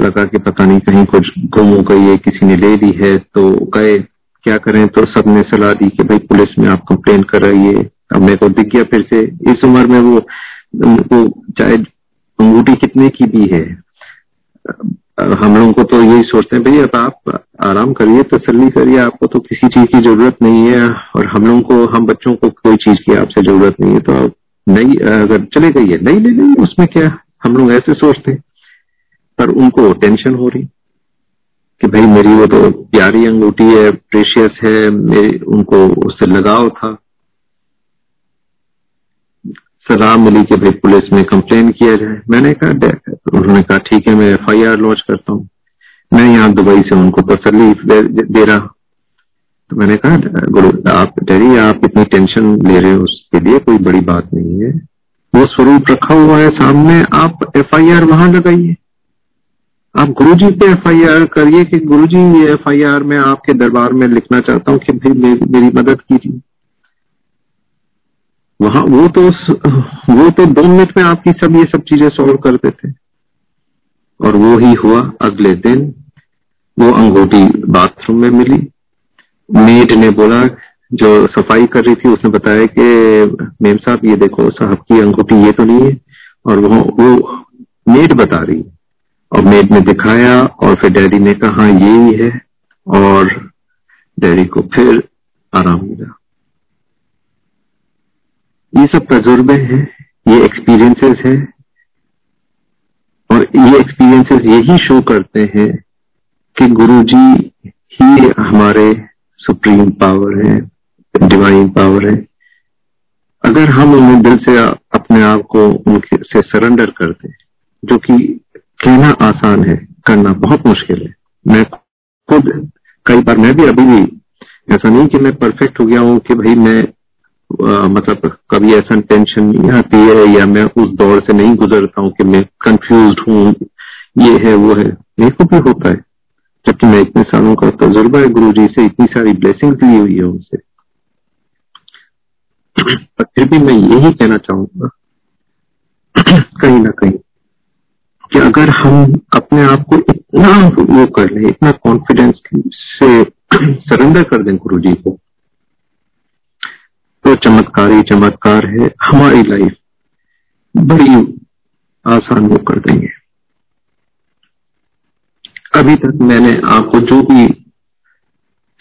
लगा कि पता नहीं कहीं कुछ गुम हो गई है, किसी ने ले ली है तो गए। क्या करें? तो सबने सलाह दी कि भाई पुलिस में आप कंप्लेन कर रही है अब मेरे को दिख गया फिर से। इस उम्र में वो वो चाहे अंगूठी कितने की भी है हम लोगों को तो यही सोचते हैं अब आप आराम करिए तसल्ली करिए, आपको तो किसी चीज़ की ज़रूरत नहीं है और हम लोगों को, हम बच्चों को कोई चीज़ की आपसे ज़रूरत नहीं है। तो आप नहीं अगर चले गई है, नहीं ले लेंगे उसमें क्या? हम लोग ऐसे सोचते हैं। पर उनको टेंशन हो रही कि भाई मेरी वो तो प्यारी अंगूठी है, प्रेशियस है, मेरे, उनको उससे लगाव था। सलाह मिली कि भाई पुलिस में कंप्लेन किया जाए। मैंने कहा उन्होंने कहा ठीक है मैं एफ़ आई आर लॉन्च करता हूँ। मैं यहाँ दुबई से उनको तसली दे, दे रहा तो मैंने कहा गुरु आप डैडी आप इतनी टेंशन ले रहे हो उसके लिए कोई बड़ी बात नहीं है। वो स्वरूप रखा हुआ है सामने आप एफ़ आई आर वहाँ लगाइए। आप गुरुजी पे एफ़ आई आर करिए कि गुरुजी ये आर मैं आपके दरबार में लिखना चाहता हूँ कि भाई मेरी मदद कीजिए। वहाँ वो तो वो तो दो मिनट में आपकी सब ये सब चीज़ें सॉल्व कर देते। और वो ही हुआ अगले दिन वो अंगूठी बाथरूम में मिली। मेड ने बोला जो सफ़ाई कर रही थी उसने बताया कि मेम साहब ये देखो साहब की अंगूठी ये तो नहीं है। और वो वो मेड बता रही। और मेड ने दिखाया और फिर डैडी ने कहा हाँ, ये ही है। और डैडी को फिर आराम मिला। ये सब तजुर्बे हैं, ये एक्सपीरियंसेस हैं, और ये एक्सपीरियंसेस यही शो करते हैं कि गुरुजी ही हमारे सुप्रीम पावर है डिवाइन पावर है। अगर हम उन्हें दिल से, अपने आप को उनके से सरेंडर करते, जो कि कहना आसान है, करना बहुत मुश्किल है। मैं खुद, कई बार मैं भी अभी भी, ऐसा नहीं कि मैं परफेक्ट हो गया हूँ कि भाई मैं मतलब कभी ऐसा टेंशन नहीं आती है या मैं उस दौर से नहीं गुजरता हूँ कि मैं कंफ्यूज हूँ, ये है, वो है। मेरे को भी होता है। जबकि मैं इतने सालों का तजुर्बा है गुरु जी से, इतनी सारी ब्लेसिंग ली हुई है उनसे। पर फिर भी मैं यही कहना चाहूँगा, कहीं ना कहीं, कि अगर हम अपने आप को इतना वो कर ले, इतना कॉन्फिडेंस से सरेंडर कर दें गुरु जी को तो चमत्कार ही चमत्कार है। हमारी लाइफ बड़ी आसान वो कर देंगे अभी तक मैंने आपको जो भी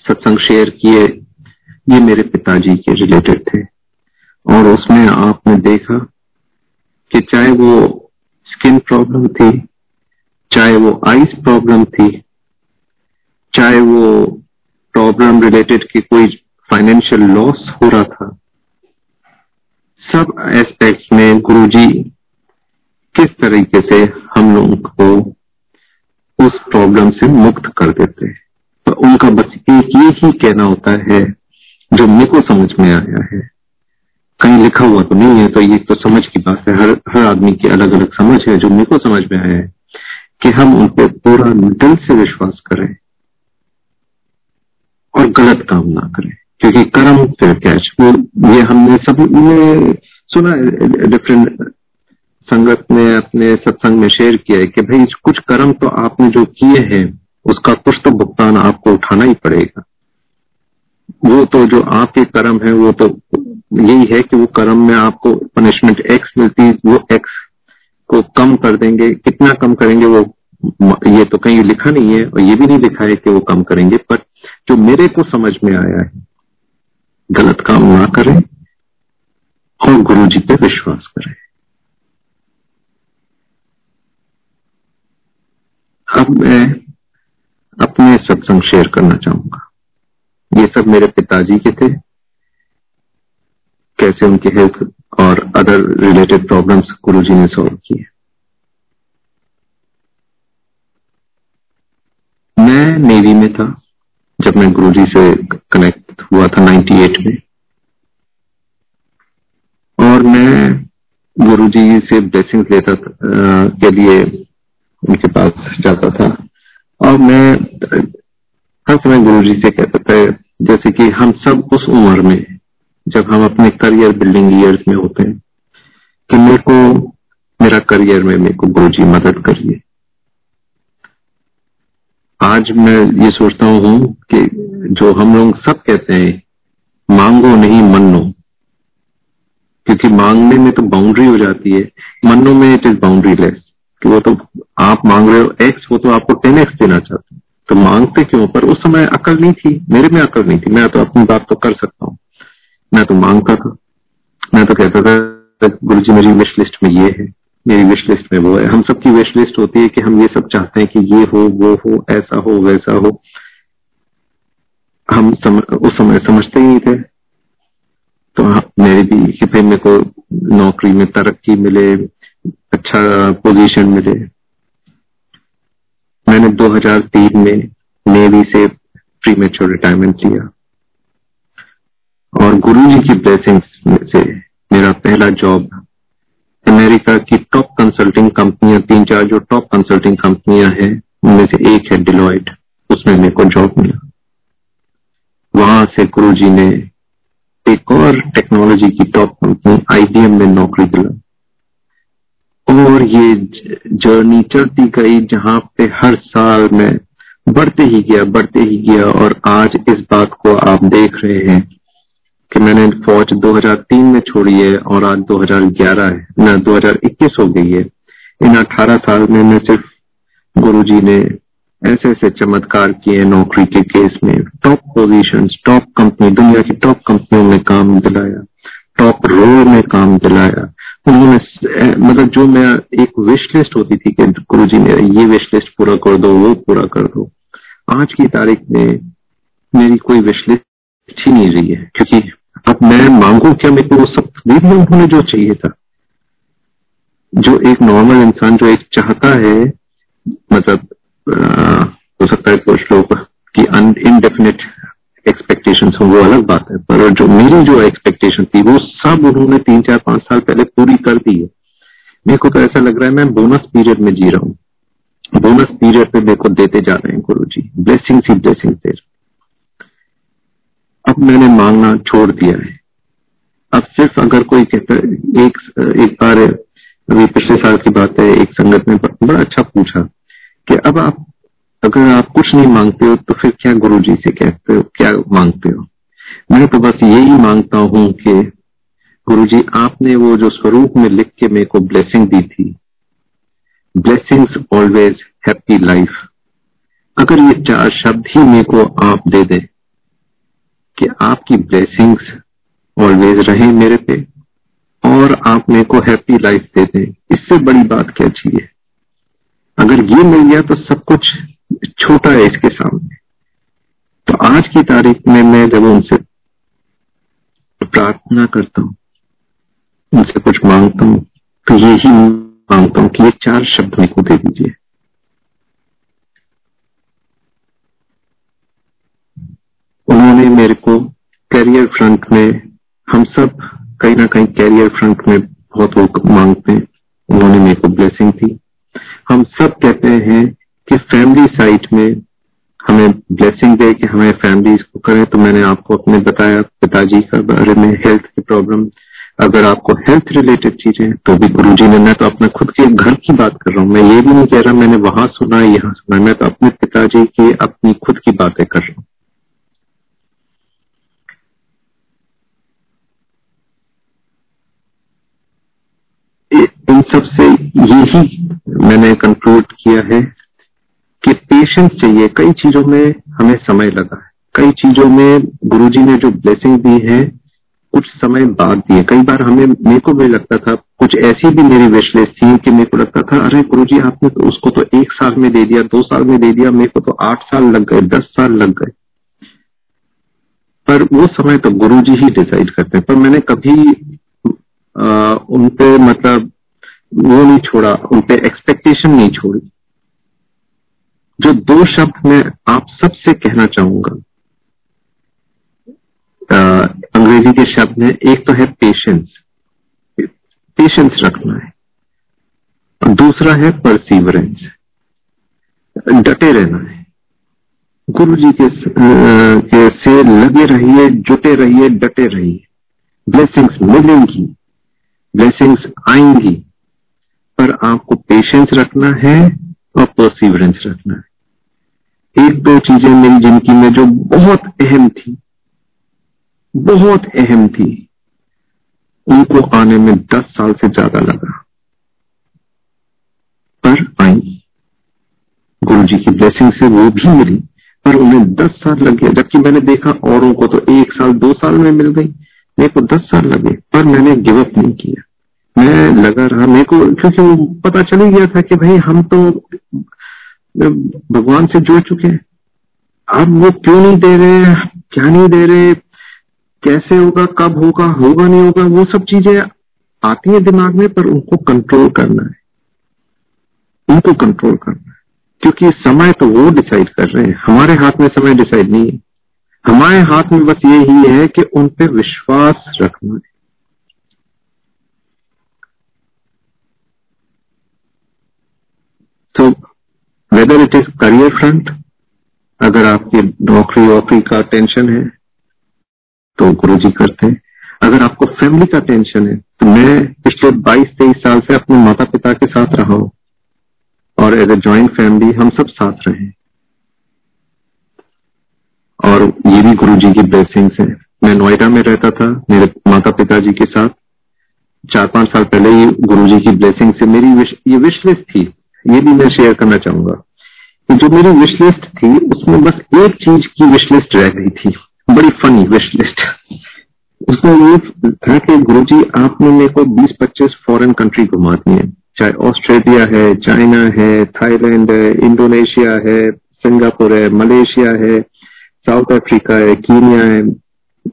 सत्संग शेयर किए, ये मेरे पिताजी के रिलेटेड थे। और उसमें आपने देखा कि चाहे वो स्किन प्रॉब्लम थी, चाहे वो आइस प्रॉब्लम थी, चाहे वो प्रॉब्लम रिलेटेड की कोई फाइनेंशियल लॉस हो रहा था। सब एस्पेक्ट्स में गुरुजी किस तरीके से हम लोगों को उस प्रॉब्लम से मुक्त कर देते हैं? तो उनका बस एक ये ही कहना होता है, जो मेरे को समझ में आया है। कहीं लिखा हुआ तो नहीं है तो ये तो समझ की बात है। हर हर आदमी की अलग अलग समझ है, जो मेरे को समझ में आया है कि हम उन पर पूरा दिल से विश्वास करें और गलत काम ना करें। क्योंकि कर्म फिर कैच। वो, ये हमने सबने सुना डिफरेंट संगत ने अपने सत्संग में शेयर किया है कि भाई, कुछ कर्म तो आपने जो किए हैं, उसका कुछ तो भुगतान आपको उठाना ही पड़ेगा। वो तो जो आपके कर्म है, वो तो यही है कि वो कर्म में आपको पनिशमेंट एक्स मिलती वो एक्स को कम कर देंगे। कितना कम करेंगे वो, ये तो कहीं लिखा नहीं है, और ये भी नहीं लिखा है कि वो कम करेंगे, पर जो मेरे को समझ में आया है गलत काम ना करें और गुरु जी पे विश्वास करें। अब मैं अपने सत्संग शेयर करना चाहूँगा। ये सब मेरे पिताजी के थे। कैसे उनकी हेल्थ और अदर रिलेटेड प्रॉब्लम्स गुरु जी ने सॉल्व किए। मैं नेवी में था। जब मैं गुरुजी से कनेक्ट हुआ था 98 में। और मैं गुरु जी से ब्लेसिंग लेता के लिए उनके पास जाता था। और मैं, हर समय गुरु जी से कहता था, जैसे कि हम सब उस उम्र में, जब हम अपने करियर बिल्डिंग ईयर्स में होते हैं, कि मेरे को, मेरा करियर में मेरे को गुरु जी मदद करिए। आज मैं ये सोचता हूँ कि जो हम लोग सब कहते हैं, मांगो नहीं मनो क्योंकि मांगने में तो बाउंड्री हो जाती है। मनो में इट इज़ बाउंड्री लेस कि वो तो आप मांग रहे हो एक्स वो तो आपको टेन एक्स देना चाहते हैं। तो मांगते क्यों? पर उस समय अकल नहीं थी। मेरे में अकल नहीं थी। मैं तो अपनी बात तो कर सकता हूँ। मैं तो माँगता था। मैं तो कहता था गुरु जी मेरी विश लिस्ट में ये है। मेरी विश लिस्ट में वो है। हम सबकी विश लिस्ट होती है कि हम ये सब चाहते हैं कि ये हो वो हो ऐसा हो वैसा हो। हम सम, उस समय समझते ही थे। तो मेरे भी कि मेरे को नौकरी में तरक्की मिले अच्छा पोजीशन मिले। मैंने 2003 में नेवी से प्री मेच्योर रिटायरमेंट लिया। और गुरुजी की ब्लेसिंग से मेरा पहला जॉब अमेरिका की टॉप कंसल्टिंग कंपनियाँ तीन चार जो टॉप कंसल्टिंग कंपनियाँ हैं, उनमें से एक है डिलॉइट उसमें मेरे को जॉब मिला। वहाँ से गुरु जी ने एक और टेक्नोलॉजी की टॉप कंपनी आईबीएम में नौकरी दिला। और ये जर्नी चलती गई, जहाँ पे हर साल में बढ़ते ही गया, बढ़ते ही गया, और आज इस बात को आप देख रहे हैं। कि मैंने फौज 2003 में छोड़ी है और आज 2011 है। न 2021 हो गई है। इन 18 साल में मैं सिर्फ़ गुरुजी ने ऐसे ऐसे चमत्कार किए नौकरी के केस में। टॉप पोजीशन टॉप कंपनी दुनिया की टॉप कंपनियों में काम दिलाया। टॉप रोल में काम दिलाया। उन्होंने मतलब जो मैं एक विश लिस्ट होती थी कि गुरु जी मेरा ये विश लिस्ट पूरा कर दो, वो पूरा कर दो। आज की तारीख में मेरी कोई विश लिस्ट ही नहीं रही है, क्योंकि अब मैं मांगू क्या मेरे को वो सब दे दिया उन्होंने जो चाहिए था? जो एक नॉर्मल इंसान जो एक चाहता है मतलब हो सकता है कुछ लोग की इनडेफिनेट एक्सपेक्टेशन हो, वो अलग बात है, पर जो मेरी जो एक्सपेक्टेशन थी, वो सब उन्होंने तीन, चार, पाँच साल पहले पूरी कर दी है। मेरे को तो ऐसा लग रहा है मैं बोनस पीरियड में जी रहा हूँ। बोनस पीरियड पे मेरे को देते जा रहे हैं गुरु जी ब्लेसिंग ही ब्लेसिंग दे रहे अब मैंने मांगना छोड़ दिया है। अब सिर्फ़ अगर कोई कहता है, एक एक बार अभी पिछले साल की बात है, एक संगत ने बड़ा अच्छा पूछा कि अब आप, अगर आप कुछ नहीं मांगते हो तो फिर क्या गुरु जी से कहते हो, क्या मांगते हो? मैं तो बस यही माँगता हूँ कि गुरु जी आपने वो जो स्वरूप में लिख के मेरे को ब्लेसिंग दी थी। ब्लेसिंग्स ऑलवेज हैप्पी लाइफ अगर ये चार शब्द ही मेरे को आप दे दें कि आपकी ब्लेसिंग्स ऑलवेज रहे मेरे पे और आप मेरे को हैप्पी लाइफ दे दें। इससे बड़ी बात क्या चाहिए अगर ये मिल गया तो सब कुछ छोटा है इसके सामने। तो आज की तारीख में मैं जब उनसे प्रार्थना करता हूँ, उनसे कुछ माँगता हूँ तो यही माँगता हूँ कि ये चार शब्द मेरे को दे दीजिए। उन्होंने मेरे को कैरियर फ्रंट में, हम सब कहीं ना कहीं कैरियर फ्रंट में बहुत लोग मांगते हैं। उन्होंने मेरे को ब्लेसिंग दी। हम सब कहते हैं कि फैमिली साइट में हमें ब्लेसिंग दे कि हमें फैमिली को करें। तो मैंने आपको अपने बताया, पिताजी का बारे में हेल्थ की प्रॉब्लम अगर आपको हेल्थ रिलेटेड चीज़ें तो भी गुरु जी ने, मैं तो अपने खुद के घर की बात कर रहा हूँ। मैं ये भी नहीं कह रहा, मैंने वहाँ सुना है यहाँ सुना। मैं तो अपने पिताजी की अपनी खुद की बातें कर रहा हूँ। इन सबसे यही मैंने कंक्लूड किया है कि पेशेंस चाहिए। कई चीज़ों में हमें समय लगा है। कई चीज़ों में गुरुजी ने जो ब्लेसिंग दी है, कुछ समय बाद दिए कई बार हमें, मेरे को भी लगता था, कुछ ऐसी भी मेरी विशलेष थी कि मेरे को लगता था, अरे गुरु जी आपने तो उसको तो एक साल में दे दिया, दो साल में दे दिया, मेरे को तो आठ साल लग गए, दस साल लग गए। पर वो समय तो गुरु जी ही डिसाइड करते हैं। पर मैंने कभी उन पे मतलब वो नहीं छोड़ा उन पे एक्सपेक्टेशन नहीं छोड़ी। जो दो शब्द मैं आप सबसे कहना चाहूँगा अंग्रेज़ी के शब्द है एक तो है पेशेंस पेशेंस रखना है। और दूसरा है परसिवरेंस डटे रहना है। गुरु जी के, के से लगे रहिए जुटे रहिए डटे रहिए। ब्लेसिंग्स मिलेंगी। ब्लेसिंग्स आएँगी, पर आपको पेशेंस रखना है और परसिवरेंस रखना है। एक दो चीज़ें मिली जिनकी में जो बहुत अहम थी, बहुत अहम थी, उनको आने में दस साल से ज़्यादा लगा। पर आई। गुरु जी की ब्लेसिंग से वो भी मिली, पर उन्हें दस साल लग गया जबकि मैंने देखा औरों को तो एक साल, दो साल में मिल गई, मेरे को दस साल लगे, पर मैंने गिव अप नहीं किया। मैं लगा रहा, मेरे को, क्योंकि वो पता चल ही गया था कि भाई हम तो भगवान से जुड़ चुके हैं। अब वो क्यों नहीं दे रहे, क्या नहीं दे रहे, कैसे होगा, कब होगा होगा नहीं होगा, वो सब चीज़ें आती है दिमाग में, पर उनको कंट्रोल करना है। उनको कंट्रोल करना है। क्योंकि समय तो वो डिसाइड कर रहे हैं। हमारे हाथ में समय डिसाइड नहीं है। हमारे हाथ में बस ये ही है कि उन पे विश्वास रखना है। तो whether it is career front अगर आपकी नौकरी वोकरी का टेंशन है तो गुरु जी करते हैं। अगर आपको फैमिली का टेंशन है तो मैं पिछले 22-23 साल से अपने माता पिता के साथ रहा हूँ। और एज ए ज्वाइंट फैमिली हम सब साथ रहे और ये भी गुरु जी की ब्लेसिंग्स है। मैं नोएडा में रहता था मेरे माता पिता जी के साथ। चार पाँच साल पहले ही गुरु जी की ब्लेसिंग से मेरी विश, ये विश लिस्ट थी। ये भी मैं शेयर करना चाहूँगा कि जो मेरी विश लिस्ट थी, उसमें बस एक चीज़ की विश लिस्ट रह गई थी। बड़ी फनी विश लिस्ट उसमें ये था कि गुरु जी आपने मेरे को 20-25 फॉरेन कंट्री घुमा दी है। चाहे ऑस्ट्रेलिया है, चाइना है, थाईलैंड है, इंडोनेशिया है, सिंगापुर है, मलेशिया है, साउथ अफ्रीका है, कीनिया है,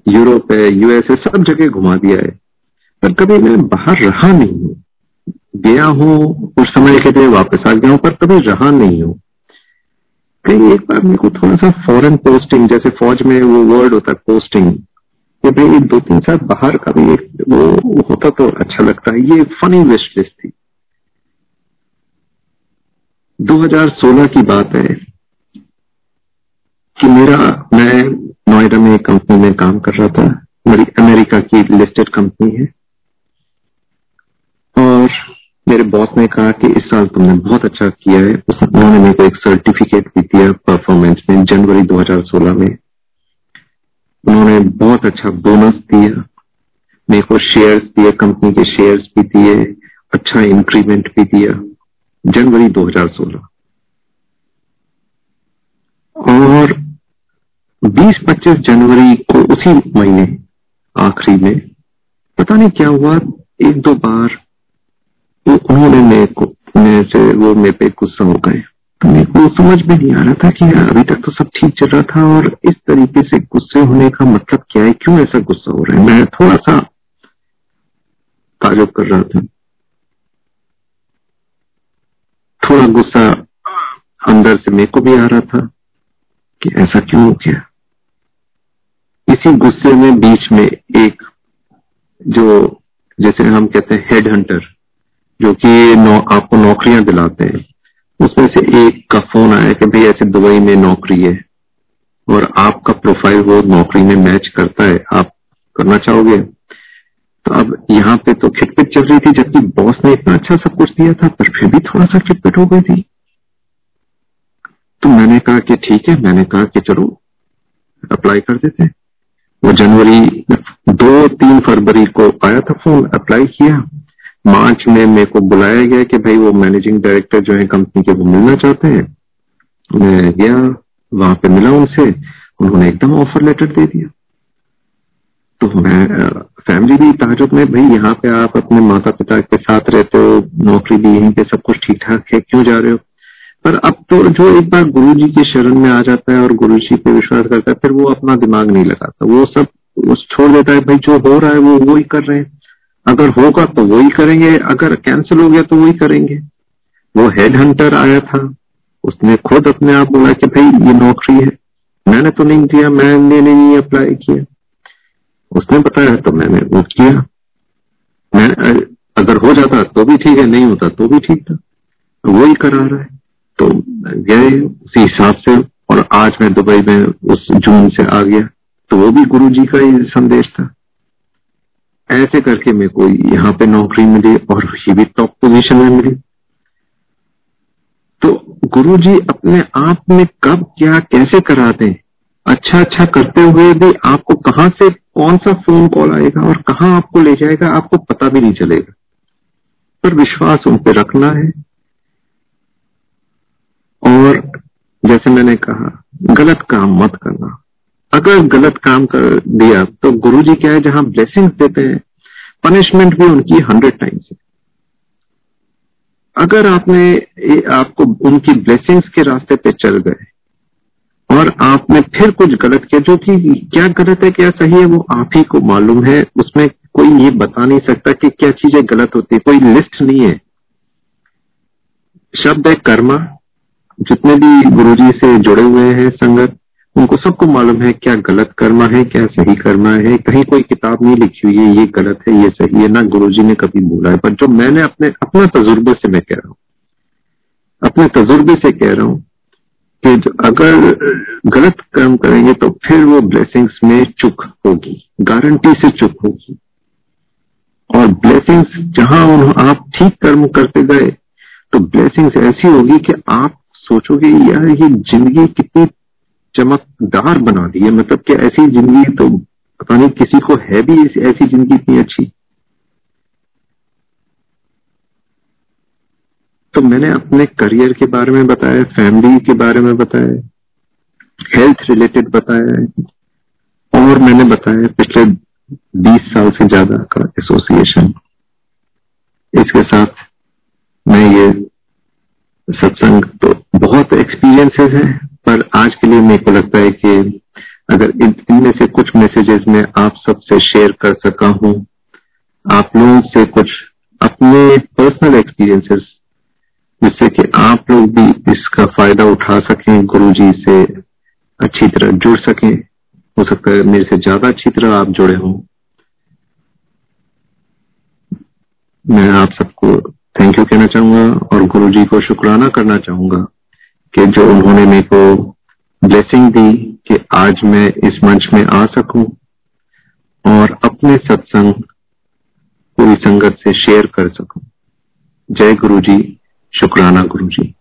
यूरोप है, यूएस है, सब जगह घुमा दिया है। पर कभी मैं बाहर रहा नहीं हूँ। गया हूँ, कुछ समय के लिए वापस आ गया हूँ, पर कभी रहा नहीं हूँ। कहीं एक बार मेरे को थोड़ा सा फॉरेन पोस्टिंग जैसे फौज में वो वर्ड होता पोस्टिंग कि भाई दो तीन साल बाहर का भी एक वो होता तो अच्छा लगता। है ये फनी विश लिस्ट थी। 2016 की बात है कि मेरा, मैं नोएडा में एक कंपनी में काम कर रहा था, मेरी अमेरिका की लिस्टेड कंपनी है। और मेरे बॉस ने कहा कि इस साल तुमने बहुत अच्छा किया है। उन्होंने मेरे को एक सर्टिफिकेट भी दिया परफॉर्मेंस में, जनवरी 2016 में। उन्होंने बहुत अच्छा बोनस दिया। मेरे को शेयर्स दिए कंपनी के शेयर्स भी दिए अच्छा इंक्रीमेंट भी दिया। जनवरी 2016 और 20-25 जनवरी को उसी महीने, आखिरी में, पता नहीं क्या हुआ, एक दो बार तो उन्होंने मेरे को, मेरे से, वो मेरे पे गुस्सा हो गए। तो मेरे को समझ में नहीं आ रहा था कि अभी तक तो सब ठीक चल रहा था और इस तरीके से गुस्से होने का मतलब क्या है? क्यों ऐसा गुस्सा हो रहा है? मैं थोड़ा सा ताजुब कर रहा था। थोड़ा गुस्सा अंदर से मेरे को भी आ रहा था कि ऐसा क्यों हो गया। इसी गुस्से में बीच में एक जो, जैसे हम कहते हैं हेड हंटर जो कि नौ, आपको नौकरियाँ दिलाते हैं। उसमें से एक का फ़ोन आया कि भाई ऐसे दुबई में नौकरी है और आपका प्रोफ़ाइल वो नौकरी में मैच करता है। आप करना चाहोगे? तो अब यहाँ पे तो खिटपिट चल रही थी जबकि बॉस ने इतना अच्छा सब कुछ दिया था पर फिर भी थोड़ा सा खिटपिट हो गई थी। तो मैंने कहा कि ठीक है मैंने कहा कि चलो अप्लाई कर देते वो जनवरी दो तीन फरवरी को आया था फ़ोन अप्लाई किया। मार्च में मेरे को बुलाया गया कि भाई वो मैनेजिंग डायरेक्टर जो है कंपनी के वो मिलना चाहते हैं। मैं गया, वहाँ पे मिला उनसे, उन्होंने एकदम ऑफ़र लेटर दे दिया। तो मैं फैमिली भी ताजुब में, भाई यहाँ पे आप अपने माता पिता के साथ रहते हो, नौकरी भी यहीं पे सब कुछ ठीक ठाक है, क्यों जा रहे हो? पर अब तो जो एक बार गुरु जी की शरण में आ जाता है और गुरु जी पे विश्वास करता है, फिर वो अपना दिमाग नहीं लगाता। वो सब उस छोड़ देता है, भाई जो हो रहा है वो वो ही कर रहे हैं। अगर होगा तो वही करेंगे, अगर कैंसिल हो गया तो वही करेंगे। वो हेड हंटर आया था, उसने खुद अपने आप बोला कि भाई, ये नौकरी है। मैंने तो नहीं दिया, मैंने नहीं अप्लाई किया। उसने बताया तो मैंने वो किया। मैं, अगर हो जाता तो भी ठीक है, नहीं होता तो भी ठीक था। वो ही करा रहा है। तो गए उसी हिसाब से, और आज मैं दुबई में उस जून से आ गया। तो वो भी गुरु जी का ही संदेश था। ऐसे करके मेरे को यहाँ पे नौकरी मिली और ये भी टॉप पोजीशन में मिली। तो गुरु जी अपने आप में कब क्या, कैसे कराते हैं? अच्छा अच्छा करते हुए भी आपको कहाँ से कौन सा फ़ोन कॉल आएगा और कहा आपको ले जाएगा, आपको पता भी नहीं चलेगा। पर विश्वास उन पर रखना है। और जैसे मैंने कहा, गलत काम मत करना। अगर गलत काम कर दिया तो गुरु जी क्या है, जहाँ ब्लेसिंग्स देते हैं पनिशमेंट भी उनकी हंड्रेड टाइम्स है। अगर आपने आपको उनकी ब्लेसिंग्स के रास्ते पे चल गए, और आपने फिर कुछ गलत किया, जो कि क्या गलत है, क्या सही है, वो आप ही को मालूम है, उसमें कोई ये बता नहीं सकता कि क्या चीज़ें गलत होती है, कोई लिस्ट नहीं है। शब्द है कर्मा, जितने भी गुरुजी से जुड़े हुए हैं, संगत उनको सबको मालूम है क्या गलत करना है, क्या सही करना है। कहीं कोई किताब नहीं लिखी हुई है, ये गलत है, ये सही है, ना गुरुजी ने कभी बोला है। पर जो मैंने अपने अपने तजुर्बे से मैं कह रहा हूँ, अपने तजुर्बे से कह रहा हूँ कि अगर गलत कर्म करेंगे तो फिर वो ब्लेसिंग्स में चुक होगी गारंटी से चुक होगी। और ब्लेसिंग्स जहाँ आप ठीक कर्म करते गए तो ब्लेसिंग्स ऐसी होगी कि आप सोचोगे, यार ये ज़िंदगी कितनी चमकदार बना दी है। मतलब कि ऐसी ज़िंदगी तो पता नहीं किसी को है भी ऐसी ज़िंदगी इतनी अच्छी। तो मैंने अपने करियर के बारे में बताया, फैमिली के बारे में बताया, हेल्थ रिलेटेड बताया, और मैंने बताया पिछले 20 साल से ज़्यादा का एसोसिएशन। इसके साथ मैं ये सत्संग तो बहुत एक्सपीरियंसेस हैं। पर आज के लिए मेरे को लगता है कि अगर इनमें से कुछ मैसेजेस मैं आप सबसे शेयर कर सका हूँ, आप लोगों से कुछ अपने पर्सनल एक्सपीरियंसेस जिससे कि आप लोग भी इसका फ़ायदा उठा सकें गुरु जी से अच्छी तरह जुड़ सकें। हो सकता है मेरे से ज़्यादा अच्छी तरह आप जुड़े हों। मैं आप सबको थैंक यू कहना चाहूँगा और गुरु जी को शुक्राना करना चाहूँगा। कि जो उन्होंने मेरे को ब्लेसिंग दी कि आज मैं इस मंच में आ सकूँ और अपने सत्संग पूरी संगत से शेयर कर सकूँ। जय गुरु जी शुक्राना गुरु जी